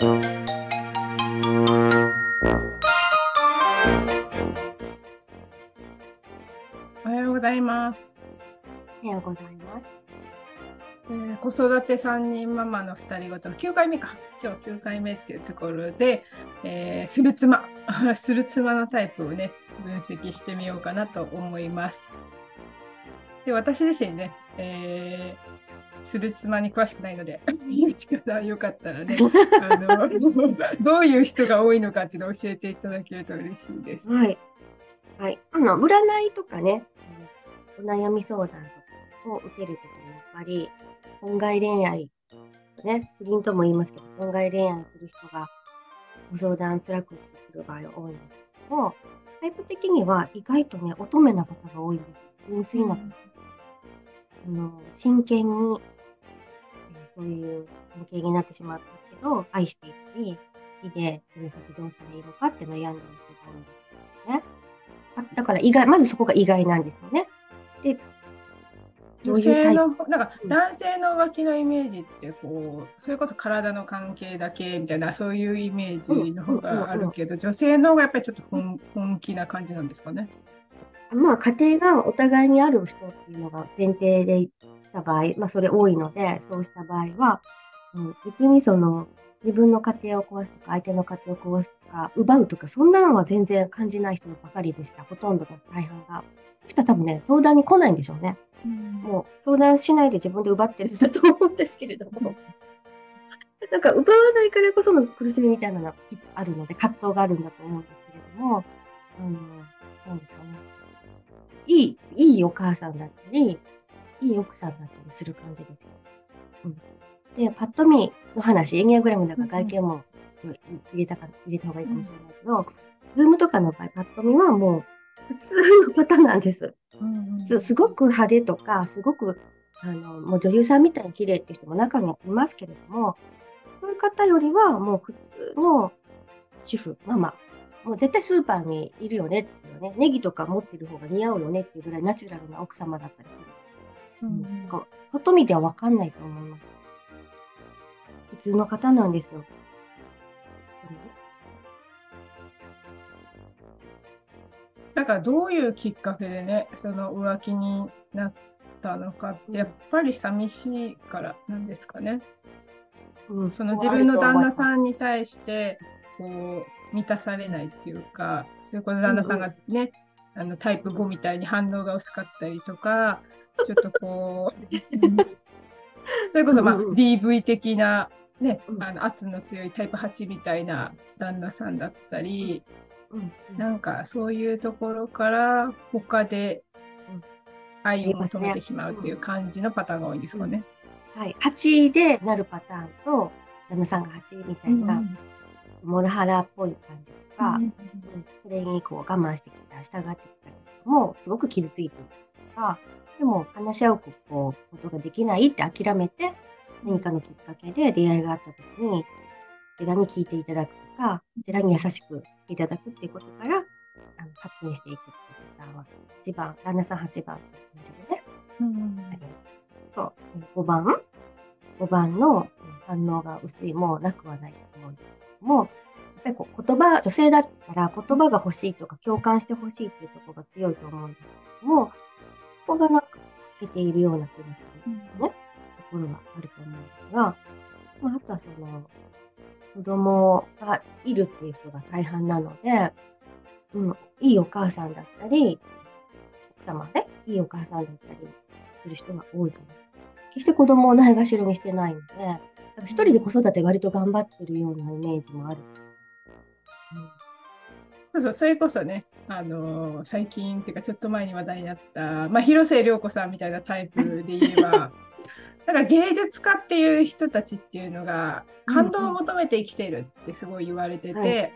おはようございます。おはようございます。えー子育て3人ママの2人ごとの9回目か。今日9回目っていうところで、えーする妻、する妻のタイプをね、分析してみようかなと思います。で、私自身ね、えーする妻に詳しくないので、ゆちかさんよかったらね、あの、どういう人が多いのかっていうのを教えていただけると嬉しいです。はい。はい。あの、占いとかね、お悩み相談とかを受けるときに、やっぱり、本外恋愛、ね、不倫とも言いますけど、本外恋愛する人がご相談辛くくる場合が多いんですけど、タイプ的には意外とね、乙女な方が多いんです。純粋な、あの真剣に、えーそういう関係になってしまったけど、愛していたり、好きで、この先どうしたらいいのかって悩んでる人が多いんですよね。あだから意外、まずそこが意外なんですよね。で、ど女ういうタイプ？性の、なんかうん男性の浮気のイメージってこう、それこそ体の関係だけみたいな、そういうイメージの方があるけど、女性の方がやっぱりちょっと本本気な感じなんですかね。まあ、家庭がお互いにある人っていうのが前提でた場合、まあ、それ多いので、そうした場合は、うん、別にその、自分の家庭を壊すとか、相手の家庭を壊すとか、奪うとか、そんなのは全然感じない人ばかりでした。ほとんどの大半が。そしたら多分ね、相談に来ないんでしょうね。もう相談しないで自分で奪ってる人だと思うんですけれども。なんか奪わないからこその苦しみみたいなのがきっとあるので、葛藤があるんだと思うんですけれども、あの、なんですかね。いい、いいお母さんだったり、いい奥さんだったりする感じですよ。うん、で、パッと見の話、エニアグラムだから外見もちょっと入れたか、入れた方がいいかもしれないけど、ズームとかの場合、パッと見はもう普通の方なんです。すすごく派手とか、すごくあのもう女優さんみたいに綺麗っていう人も中にはいますけれども、そういう方よりはもう普通の主婦、ママ、もう絶対スーパーにいるよねっていうね、ネギとか持ってる方が似合うよねっていうぐらいナチュラルな奥様だったりする。うんなんか外見では分かんないと思います。普通の方なんですよ。だからどういうきっかけでね、その浮気になったのかって、やっぱり寂しいからなんですかね。うんその自分の旦那んさんに対してこう満たされないっていうか、そういうこと旦那さんがね、あのタイプ5みたいに反応が薄かったりとか、ちょっとこう、それこそまあうんうん。DV 的な、ねう、ん。あの圧の強いタイプ8みたいな旦那さんだったり、うん。うん。なんかそういうところから他でうん。愛を求めてしまうっていう感じのパターンが多いんですかね。はい、8でなるパターンと、旦那さんが8みたいな、モラハラっぽい感じとか、うん。それにこう我慢してきた、従ってきたりも、すごく傷ついているとか、でも話し合うこうことができないって諦めて、何かのきっかけで出会いがあった時に、こちらに聞いていただくとか、こちらに優しくいただくっていうことから、あの発展していくっていうパターンは、1番、旦那さん8番っていう感じでね、うんと、5番 ?5 番の反応が薄いもなくはないと思うんですけども、やっぱりこう言葉、女性だったら言葉が欲しいとか共感して欲しいっていうところが強いと思うんですけども、こがなんか欠けているような気がするね、ところがあると思うんですが、まあ、あとはその、子供がいるっていう人が大半なので、うん、いいお母さんだったり、奥様ね、いいお母さんだったりする人が多いと思う。決して子供をないがしろにしてないので、一人で子育て割と頑張ってるようなイメージもある。そうそう、それこそね、あのー最近っていうか、ちょっと前に話題になった、まあ、広末涼子さんみたいなタイプで言えば、なんか芸術家っていう人たちっていうのが、感動を求めて生きているってすごい言われてて、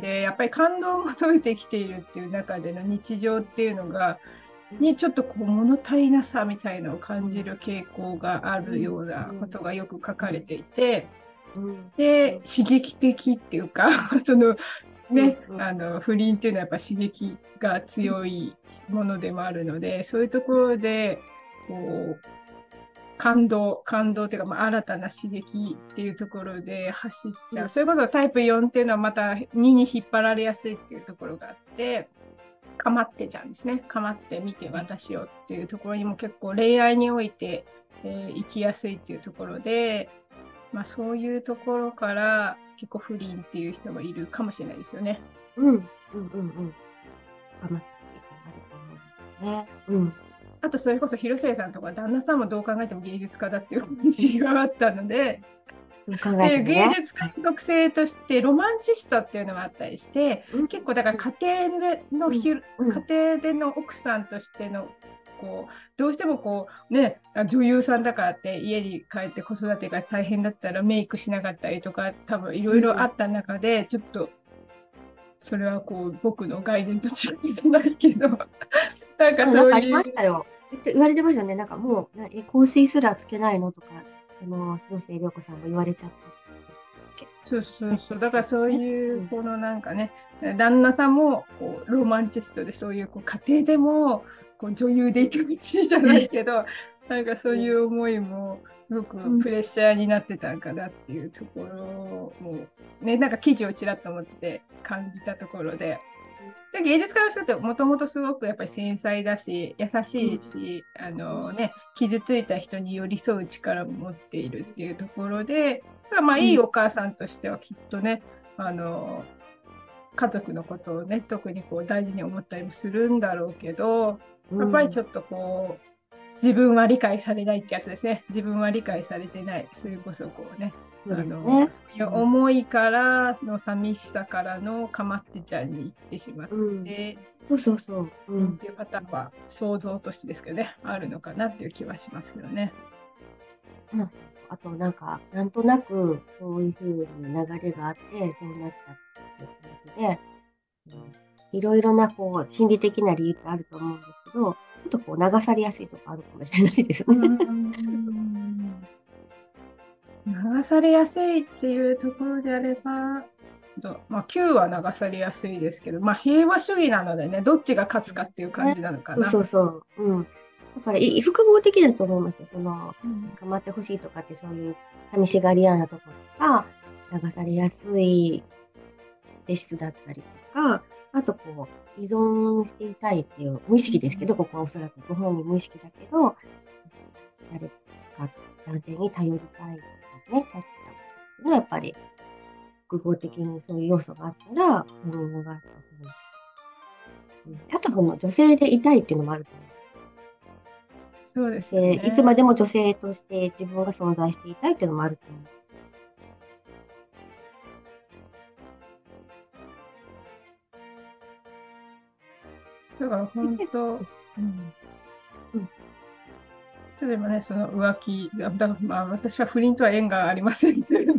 でやっぱり感動を求めて生きているっていう中での日常っていうのが、にちょっとこう物足りなさみたいなのを感じる傾向があるようなことがよく書かれていて、うん。で刺激的っていうか そのね、うんうんあの不倫っていうのはやっぱ刺激が強いものでもあるので、そういうところでこう感動、感動っていうか、まあ、新たな刺激っていうところで走っちゃう。うんそれこそタイプ4っていうのはまた2に引っ張られやすいっていうところがあって、かまってちゃんですね。かまってみて私をっていうところにも結構恋愛において、えー生きやすいっていうところで、まあそういうところから結構不倫っていう人もいるかもしれないですよね。うん、うん、うん、うん。うんですね。うん。あとそれこそ広末さんとか旦那さんもどう考えても芸術家だっていう感じがあったので、考えてで芸。術家の特性としてロマンチストっていうのもあったりして、うん結構だから家庭でのひ、うん家庭での奥さんとしてのこうどうしてもこうねあ女優さんだからって家に帰って子育てが大変だったらメイクしなかったりとか多分いろいろあった中で、ちょっとそれはこう僕の概念と違うじゃないけど なんかそういうましたよ。言って言われてましたよね。なんかもう、なえ香水すらつけないのとか、あの、広末涼子さんも言われちゃった。そうそうそう。だからそういうう、んこのなんかね、旦那さんもこうロマンチストで、そういうこう家庭でもこう女優でいてほしいじゃないけど、なんかそういう思いもすごくプレッシャーになってたんかなっていうところも、ね、なんか記事をちらっと思って感じたところで。で芸術家の人ってもともとすごくやっぱり繊細だし優しいし、あのね、傷ついた人に寄り添う力も持っているっていうところでまあまあいいお母さんとしてはきっとね、あの家族のことをね特にこう大事に思ったりもするんだろうけどやっぱりちょっっとこう自分は理解されないってやつですね自分は理解されてないそれこそこうねと、そうですあのね。そういう思いからその寂しさからのかまってちゃんに行ってしまっうん。て、そうそうそう。うん。っていうパターンは想像としてですけどねあるのかなっていう気はしますけどね。まあ、あとなんか、なんとなく、そういうふうに流れがあって、そうなったっていう感じで、うんいろいろな、こう、心理的な理由ってあると思うんですけど、ちょっとこう、流されやすいとこあるかもしれないですね。流されやすいっていうところであれば、どまあ、Q は流されやすいですけど、まあ、平和主義なのでね、どっちが勝つかっていう感じなのかそうな。そうそう。うん。だから、い複合的だと思いますよ。その、うん構ってほしいとかって、そういう寂しがり屋なところが、流されやすい性質だったりとか、あとこう、依存していたいっていう、無意識ですけど、ここはおそらくご本人無意識だけど、誰か男性に頼りたいとかね、さっきのやっぱり、複合的にそういう要素があったら、うん、があったう。うんあとその女性でいたいっていうのもあると思う。そうですね。性いつまでも女性として自分が存在していたいっていうのもあると思う。だから本当、うん。うん。例えばね、その浮気、だだからまあ私は不倫とは縁がありませんけれど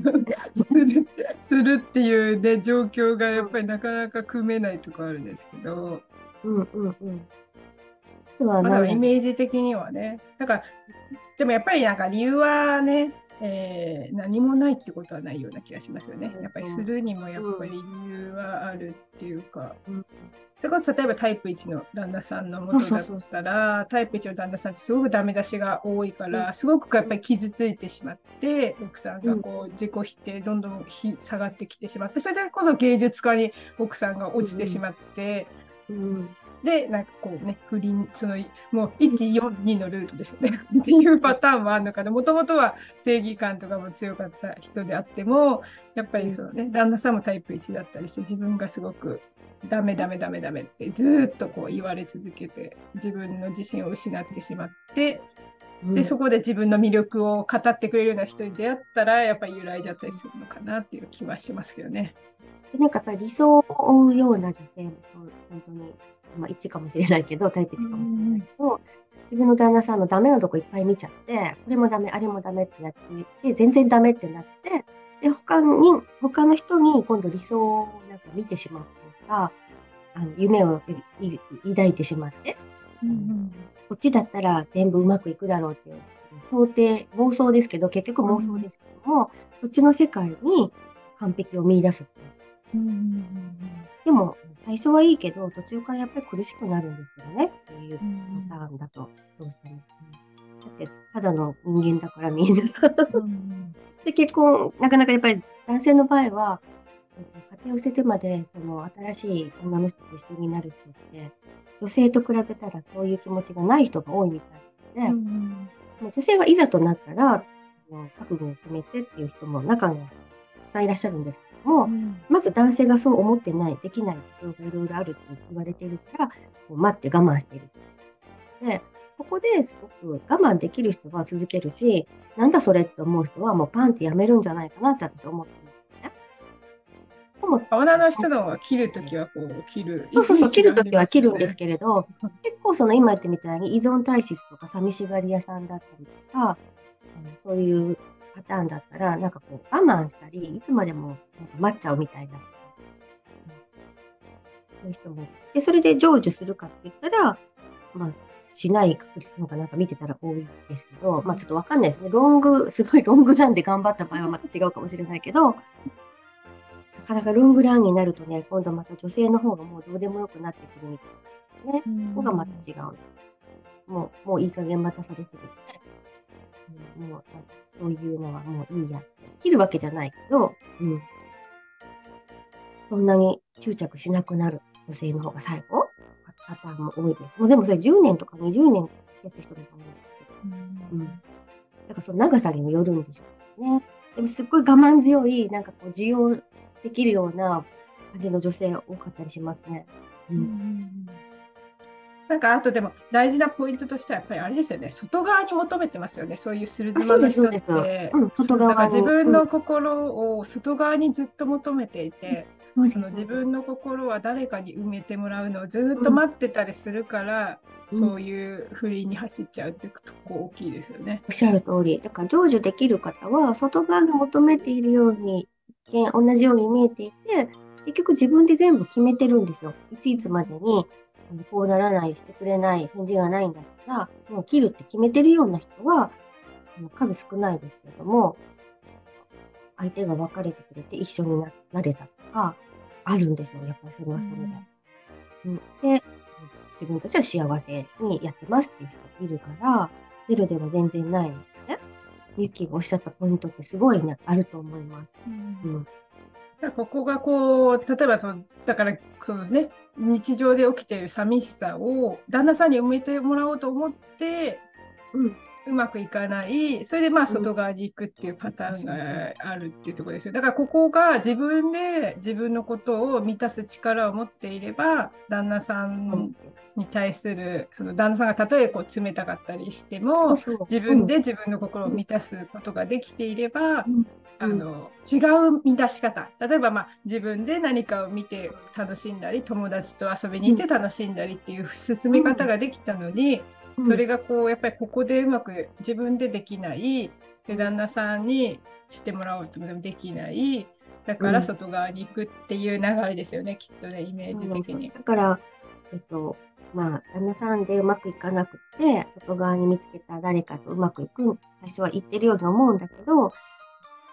するするっていう、ね、状況がやっぱりなかなか組めないところあるんですけど、うんうんうん。あとはまあ、イメージ的にはね、だから、でもやっぱりなんか理由はね、えー何もないってことはないような気がしますよね。やっぱりするにもやっぱり理由はあるっていうか、うんそれこそ例えばタイプ1の旦那さんの元だったら、タイプ1の旦那さんってすごくダメ出しが多いから、すごくやっぱり傷ついてしまって、奥さんがこう自己否定、どんどんひ下がってきてしまって、それでこそ芸術家に奥さんが落ちてしまって、うんで、なんかこうね、不倫、その、もう1、4、2のルールですよね。っていうパターンもあるのかな。もともとは正義感とかも強かった人であっても、やっぱりそのね、旦那さんもタイプ1だったりして、自分がすごくダメダメダメダメってずーっとこう言われ続けて、自分の自信を失ってしまって、うんで、そこで自分の魅力を語ってくれるような人に出会ったら、やっぱり揺らいじゃったりするのかなっていう気はしますけどね。でなんかやっぱり理想を追うような女性も本当に、まあ、1かもしれないけど、タイプ1かもしれないけど、自分の旦那さんのダメなとこいっぱい見ちゃって、これもダメ、あれもダメってなって全然ダメってなって、で、他に、他の人に今度理想をなんか見てしまうか、あの夢を抱いてしまって、こっちだったら全部うまくいくだろうっていう想定、妄想ですけど、結局妄想ですけども、こっちの世界に完璧を見出すっていう。でも、最初はいいけど、途中からやっぱり苦しくなるんですよね。っていうパターンだと、どうしても。ってただの人間だからみんな。うん で、結婚、なかなかやっぱり男性の場合は、えっと家庭を捨ててまで、その新しい女の人と一緒になる人って、女性と比べたらそういう気持ちがない人が多いみたいで、うんもう女性はいざとなったら、あの覚悟を決めてっていう人も中にはたくさんいらっしゃるんですけども、まず男性がそう思ってない、できない事情がいろいろあるって言われているから、こう待って我慢している。で、ここですごく我慢できる人は続けるし、なんだそれって思う人はもうパンってやめるんじゃないかなって私は思って女の人の方が切るときはこう切る。そうそうそう、切るときは切るんですけけれど、結構その今言ってみたいに依存体質とか寂しがり屋さんだったりとか、うんそういうパターンだったら、なんかこう我慢したり、いつまでも待っちゃうみたいな。うんそういう人も。で、それで成就するかって言ったら、まあ、しない確率の方がなんか見てたら多いですけど、まあちょっとわかんないですね。ロング、すごいロングランで頑張った場合はまた違うかもしれないけど、なかなかロングランになるとね、今度また女性の方がもうどうでもよくなってくるみたいですね。ここがまた違う。もう、もういい加減待たされすぎて、うんもう、そういうのはもういいや。切るわけじゃないけど、うん。そんなに執着しなくなる女性の方が最後、パターンも多いです。もうでもそれ10年とか20年やってる人もいると思うんですけど、うん。だからその長さにもよるんでしょうね。でもすっごい我慢強い、なんかこう、需要できるような感じの女性多かったりしますね。うん。なんかあとでも大事なポイントとしてはやっぱりあれですよね外側に求めてますよねそういうする妻の人。てうん、外側に。だから自分うんの心を外側にずっと求めていて、そうですその自分の心は誰かに埋めてもらうのをずっと待ってたりするから、うんそういう不倫に走っちゃうってとこ大きいですよね。おっしゃる通り。だから、成就できる方は、外側に求めているように、一見同じように見えていて、結局自分で全部決めてるんですよ。いついつまでに、こうならない、してくれない、返事がないんだったら、もう切るって決めてるような人は、数少ないですけれども、相手が別れてくれて一緒にななれたとか、あるんですよ。やっぱりそれはそれで。うん、で、自分としては幸せにやってますっていう人がいるから、ゼロでは全然ないのでね。ユッキーがおっしゃったポイントってすごいね、あると思います。うん。だからここがこう例えばそのだからそのね日常で起きている寂しさを旦那さんに埋めてもらおうと思ってうん。うまくいかない。それでまあん外側に行くっていうパターンがあるっていうところですよ。だからここが自分で自分のことを満たす力を持っていれば旦那さんに対するその旦那さんがたとえこう冷たかったりしても。自分で自分の心を満たすことができていれば、うん。あの違う満たし方。例えば、まあ、自分で何かを見て楽しんだり友達と遊びに行って楽しんだりっていう進め方ができたのに、うん、それがこうやっぱりここでうまく自分でできないで旦那さんにしてもらおうともできないだからうん外側に行くっていう流れですよね、きっとねイメージ的に。だから、えっと、まあ、旦那さんでうまくいかなくて、外側に見つけた誰かとうまくいく、最初は言ってるように思うんだけど、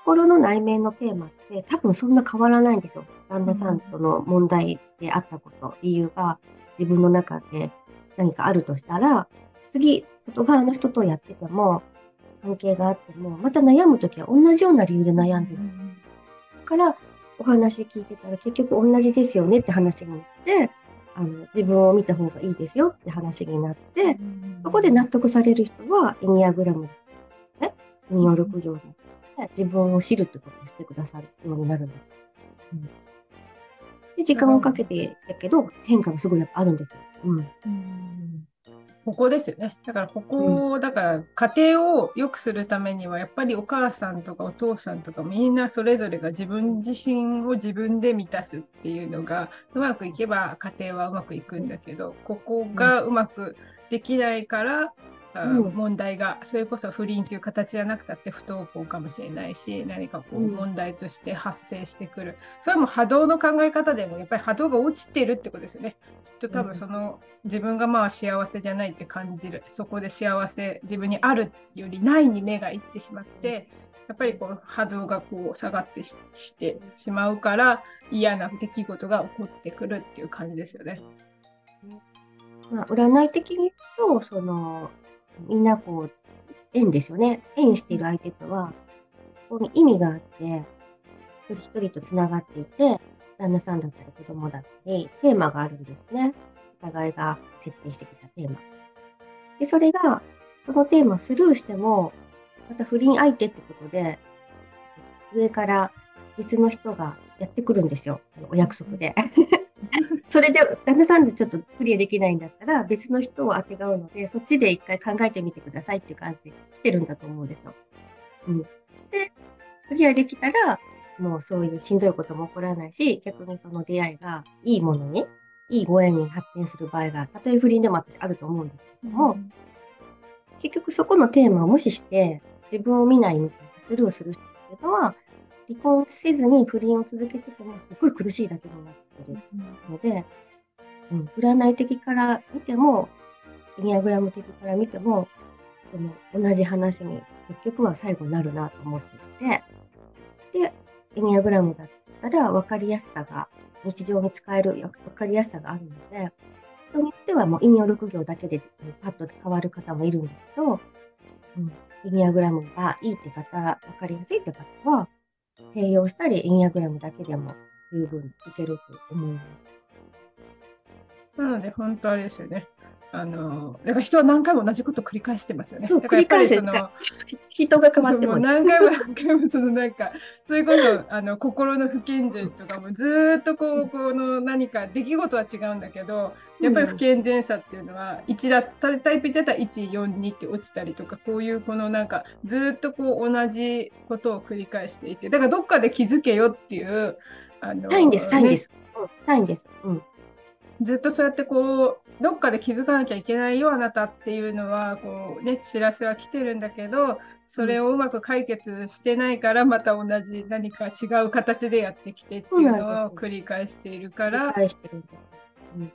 心の内面のテーマって多分そんな変わらないんですよ。旦那さんとの問題であったこと、理由が自分の中で何かあるとしたら、次、外側の人とやってても、関係があっても、また悩むときは同じような理由で悩んでる。だから、お話聞いてたら結局同じですよねって話になって、あの自分を見た方がいいですよって話になって、そこで納得される人はエニアグラムね、引用6行で、自分を知るってことをしてくださるようになるんです。うん、で、時間をかけてやけど、変化がすごいやっぱあるんですよ。うん。ここですよね。だからここ、だから家庭を良くするためにはやっぱりお母さんとかお父さんとかみんなそれぞれが自分自身を自分で満たすっていうのがうまくいけば家庭はうまくいくんだけどここがうまくできないから、問題がそれこそ不倫という形じゃなくたって不登校かもしれないし何かこううん。問題として発生してくる、それはもう波動の考え方でもやっぱり波動が落ちてるってことですよね。きっと多分その自分がまあ幸せじゃないって感じる。そこで幸せ自分にあるよりないに目がいってしまってやっぱりこう波動がこう下がってししてしまうから嫌な出来事が起こってくるっていう感じですよね。まあ、占い的に言うと、その、みんなこう、縁ですよね。縁している相手とは、ここに意味があって、一人一人と繋がっていて、旦那さんだったり子供だったり、テーマがあるんですね。お互いが設定してきたテーマ。で、それが、そのテーマスルーしても、また不倫相手ってことで、上から別の人がやってくるんですよ。お約束で。それで、旦那さんでちょっとクリアできないんだったら、別の人をあてがうので、そっちで一回考えてみてくださいっていう感じで来てるんだと思うんですよ。うん。で、クリアできたら、もうそういうしんどいことも起こらないし、逆にその出会いがいいものに、いいご縁に発展する場合が、たとえ不倫でも私あると思うんですけども、うん、結局そこのテーマを無視して、自分を見ないみたいなスルーする人っていうのは、離婚せずに不倫を続けててもすごい苦しいだけになってるので、うん、占い的から見ても、エニアグラム的から見ても、でも同じ話に結局は最後になるなと思っていて、で、エニアグラムだったら分かりやすさが、日常に使える分かりやすさがあるので、人によってはもう引用6行だけでパッと変わる方もいるんですけど、うん、エニアグラムがいいって方、分かりやすいって方は、併用したりインヤグラムだけでも十分いけると思います。なので、本当あれですよね。あのだから人は何回も同じことを繰り返してますよね。繰り返すの人が変わっても何回も何回もそのなんかそういうことあの心の不健全とかもずっとこうこの何か出来事は違うんだけどやっぱり不健全さっていうのは1だったタイプだったら142って落ちたりとかこういうこのなんかずっとこう同じことを繰り返していてだからどっかで気づけよっていうあのサインですサインです。サインです。うんずっとそうやってこうどっかで気づかなきゃいけないよあなたっていうのはこう、ね、知らせは来てるんだけどそれをうまく解決してないからまた同じ何か違う形でやってきてっていうのを繰り返しているから。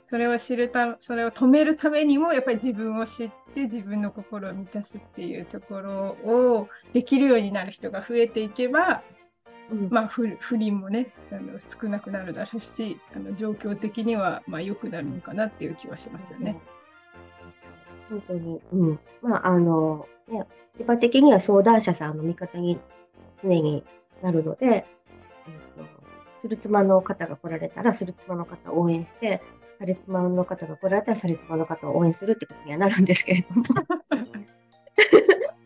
それを知るたそれを止めるためにもやっぱり自分を知って自分の心を満たすっていうところをできるようになる人が増えていけばうん、まあ不倫もねあの少なくなるだろうしあの状況的にはまあ良くなるのかなっていう気はしますよね。本当に、うん、まああのね自場的には相談者さんの味方に常になるので、えーと、スルツマの方が来られたらスルツマの方を応援してサレツマの方が来られたらサレツマの方を応援するってことにはなるんですけれども。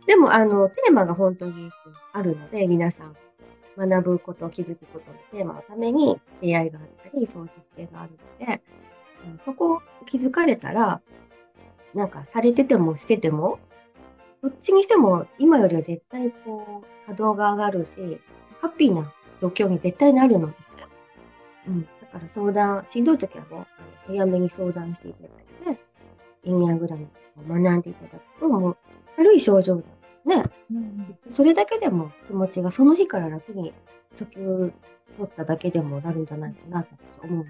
でもあのテーマが本当にあるので皆さん学ぶこと、気づくことのテーマのために出会いがあったり、そういう設定があるので、そこを気づかれたら、なんかされててもしてても、どっちにしても今よりは絶対こう稼働が上がるし、ハッピーな状況に絶対なるのです、うん。だから相談、しんどい時はね、早めに相談していただいて、エニアグラムを学んでいただくと、もう軽い症状だね、うん、それだけでも気持ちがその日から楽に初級取っただけでもなるんじゃないかなと思うんですけど。うん。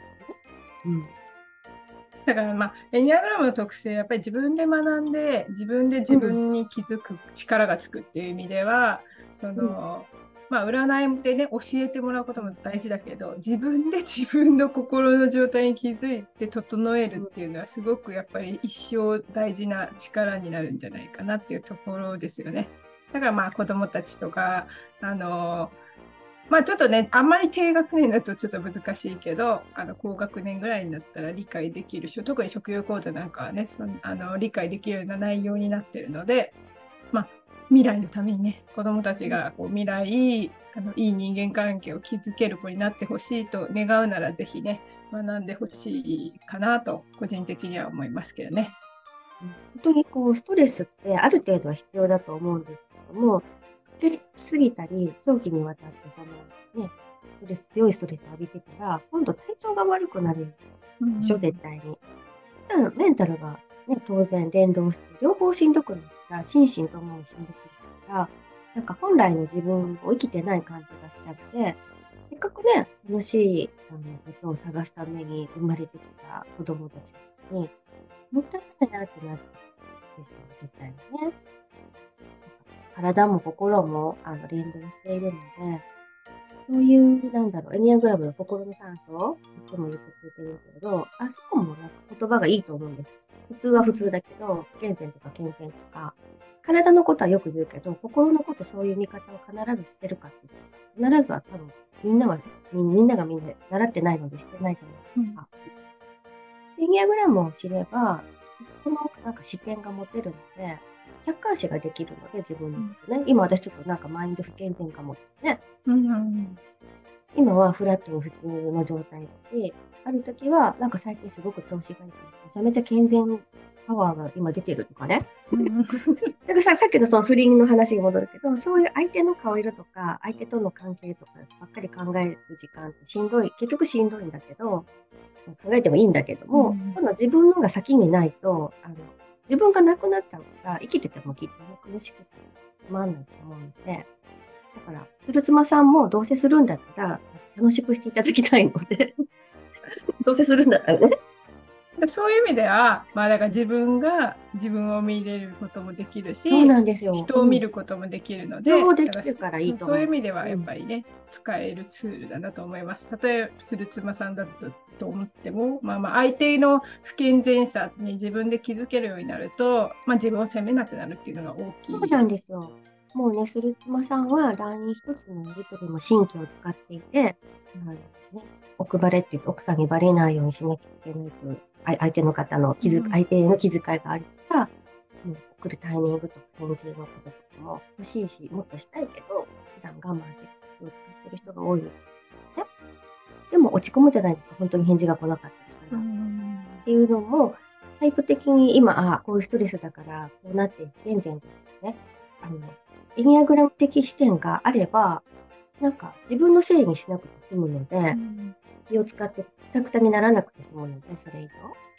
だからまあエニアグラムの特性やっぱり自分で学んで自分で自分に気づく力がつくっていう意味では、その、まあ、占いでね教えてもらうことも大事だけど自分で 自分の心の状態に気づいて整えるっていうのはすごくやっぱり一生大事な力になるんじゃないかなっていうところですよね。だからまあ子どもたちとかあのまあちょっとね、あんまり低学年だとちょっと難しいけど、あの高学年ぐらいになったら理解できるし、特に職業講座なんかはね、そのあの理解できるような内容になってるので、まあ、未来のためにね、子どもたちがこう未来あの、いい人間関係を築ける子になってほしいと願うなら、ぜひね、学んでほしいかなと、個人的には思いますけどね。本当にこうストレスってある程度は必要だと思うんですけども、過ぎたり、長期にわたってそのね、ストレス強いストレス浴びてたら、今度体調が悪くなるでしょ、うん、絶対に。メンタルがね、当然連動して、両方しんどくなったら、心身ともにしんどくなったら、なんか本来の自分を生きてない感じがしちゃって、せっかくね、楽しいあのことを探すために生まれてきた子供たちに、もったいないなってなってですよ、絶対にね。体も心もあの連動しているので、そういう、なんだろう、エニアグラムの心の酸素をいつも言ってくれてるけど、あそこもなんか言葉がいいと思うんです。普通は普通だけど、不健全とか健全とか、体のことはよく言うけど、心のことそういう見方を必ずしてるかっていうと必ずは多分、みんなは、みみんながみんな習ってないのでしてないじゃないですか。エニアグラムを知れば、このなんか視点が持てるので、客観視ができるので、自分のことね。今私ちょっとなんかマインド不健全かもね。うん今はフラットに普通の状態だし、ある時はなんか最近すごく調子がいい。めちゃめちゃ健全パワーが今出てるとかね。うん。だからささっきのその不倫の話に戻るけど、そういう相手の顔色とか、相手との関係とかばっかり考える時間ってしんどい、結局しんどいんだけど、考えてもいいんだけども、うん。今度は自分のが先にないと、あの自分がなくなっちゃうから、生きててもきっとね苦しくてつまんないと思うので、だから、鶴妻さんもどうせするんだったら、楽しくしていただきたいので、どうせするんだったらね。でそういう意味では、まあだから自分が自分を見入れることもできるし、そうなんですよ。人を見ることもできるので、両方できるからいいと思うそういう意味ではやっぱりね、使えるツールだなと思います。例えば、鶴妻さんだとと思っても、まあまあ相手の不健全さに自分で気づけるようになると、まあ自分を責めなくなるっていうのが大きい。そうなんですよ。もうね、スルツマさんは LINE 一つのやり取りも新規を使っていて、あのね、奥バレって言うと奥さんにバレないようにしなきゃいけないという、あ相手の方の気づ、うん相手への気遣いがあるから、うん、送るタイミングとか返事のこととかも欲しいし、もっとしたいけど、普段我慢で気を使ってる人が多いので、ね。でも落ち込むじゃないですか、本当に返事が来なかったりしたうら。んっていうのも、タイプ的に今、あこういうストレスだから、こうなって、現在ね、あの、エニアグラム的視点があれば、なんか自分のせいにしなくて済むので、うん気を使ってくたくたにならなくて済むので、それ以上。うん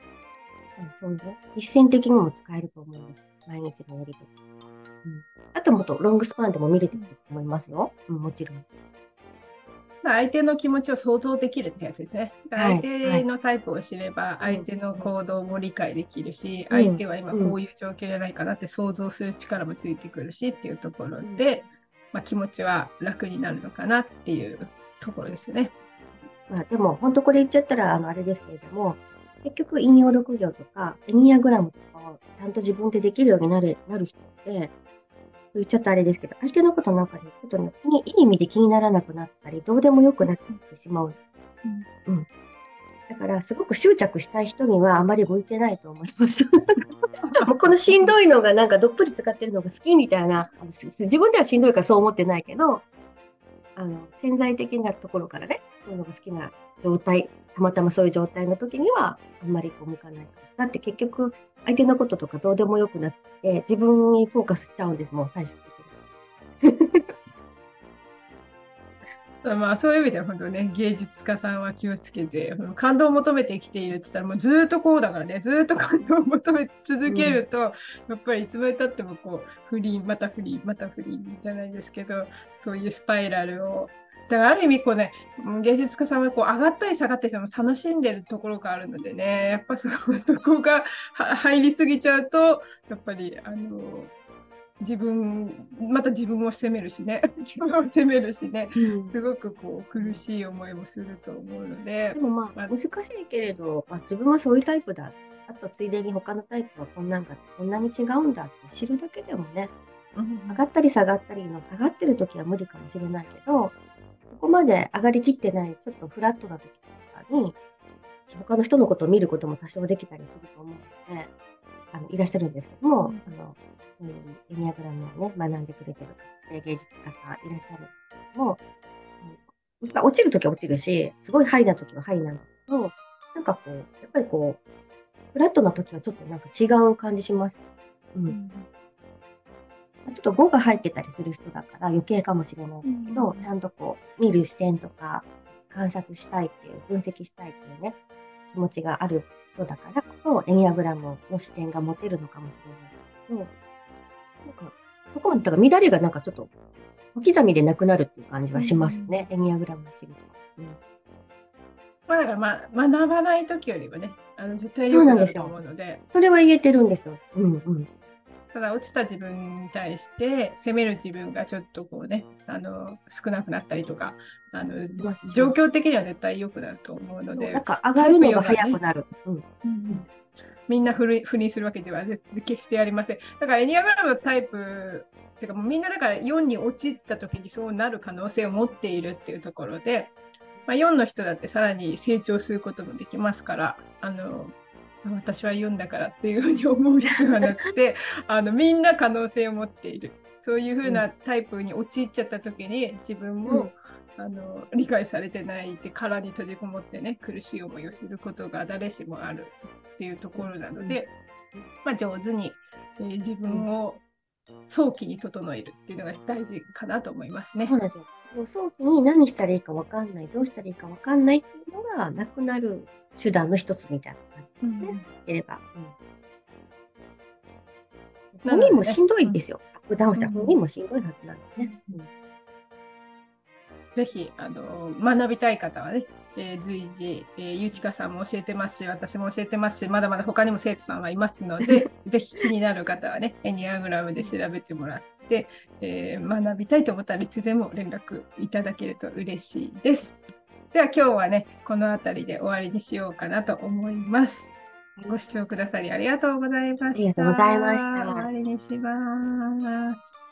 そういうね、実践的にも使えると思う。毎日のやりとり。うん。あともっとロングスパンでも見れてくると思いますよ。うん、もちろん。相手の気持ちを想像できるってやつですね。相手のタイプを知れば、はい相手の行動も理解できるし、うん相手は今こういう状況じゃないかなって想像する力もついてくるしっていうところで、まあ、気持ちは楽になるのかなっていうところですよね。まあでも、本当これ言っちゃったら、あの、あれですけれども、結局、引用6行とか、エニアグラムとかをちゃんと自分でできるようになる、なる人って、言っちゃったらあれですけど、相手のことなんかで、ちょっとね、にいい意味で気にならなくなったり、どうでもよくなってしまう。うん。だから、すごく執着したい人にはあまり向いてないと思います。もうこのしんどいのがなんかどっぷり使ってるのが好きみたいな、自分ではしんどいからそう思ってないけど、あの、潜在的なところからね、そういうのが好きな状態、たまたまそういう状態の時には、あんまりこう向かない。だって結局、相手のこととかどうでもよくなって、自分にフォーカスしちゃうんです、もう最終的に。まあそういう意味では本当ね、芸術家さんは気をつけて、うん感動を求めて生きているって言ったらもうずーっとこうだからね、ずーっと感動を求め続けると、やっぱりいつまでたってもこう、不倫、また不倫、また不倫じゃないですけど、そういうスパイラルを、だからある意味こうね、うん芸術家さんはこう上がったり下がったりしても楽しんでるところがあるのでね、やっぱそこそこがは入りすぎちゃうと、やっぱりあの、自分、また自分を責めるしね、自分を責めるしね、すごくこう苦しい思いもすると思うのでで、もままああ、難しいけれど、まあ、自分はそういうタイプだ。あと、ついでに他のタイプはこんなんが、こんなに違うんだって知るだけでもね、上がったり下がったりの下がってる時は無理かもしれないけど、ここまで上がりきってない、ちょっとフラットな時とかに、他の人のことを見ることも多少できたりすると思うので、あのいらっしゃるんですけども、うんあの、うん、エニアグラムをね、学んでくれてる芸術家さんいらっしゃるんですけども、うんまあ落ちるときは落ちるし、すごいハイなときはハイなんだけど、なんかこう、やっぱりこう、フラットなときはちょっとなんか違う感じします。うん。ちょっと語が入ってたりする人だから余計かもしれないんだけど、うんちゃんとこう、見る視点とか、観察したいっていう、分析したいっていうね、気持ちがある人だからこそ、エニアグラムの視点が持てるのかもしれないけど、なんか、そこまで、だから乱れがなんかちょっと、小刻みでなくなるっていう感じはしますね、エニアグラムの知ると。うんまあだからまあ学ばない時よりはね、あの絶対そうなんですよ良くなると思うので、それは言えてるんですよ。うんうん。ただ落ちた自分に対して責める自分がちょっとこうね、あの少なくなったりとか、あの状況的には絶対良くなると思うのでなん、か上がるのが早くなる。うん。うんみんな不倫不倫するわけでは決してありません。だからエニアグラムのタイプっていうかもうみんなだから4に陥った時にそうなる可能性を持っているっていうところで、まあ、4の人だってさらに成長することもできますからあの私は4だからっていうふうに思う必要はなくて あのみんな可能性を持っている。そういうふうなタイプに陥っちゃった時に自分も、うん。あの理解されてないって殻に閉じこもってね苦しい思いをすることが誰しもあるっていうところなので、まあ、上手に、えー、自分を早期に整えるっていうのが大事かなと思いますね。そうですよ。もう早期に何したらいいか分かんない、どうしたらいいか分かんないっていうのがなくなる手段の一つみたいな感じでね、うん、れば。うん、本人もしんどいですよ。アップダウンしたら本人もしんどいはずなんですね。うんぜひあの学びたい方はね、えー、随時、えー、ゆちかさんも教えてますし、私も教えてますし、まだまだ他にも生徒さんはいますので、ぜひ気になる方はね、エニアグラムで調べてもらって、えー、学びたいと思ったらいつでも連絡いただけると嬉しいです。では今日はね、この辺りで終わりにしようかなと思います。ご視聴くださりありがとうございました。ありがとうございました。終わりにします。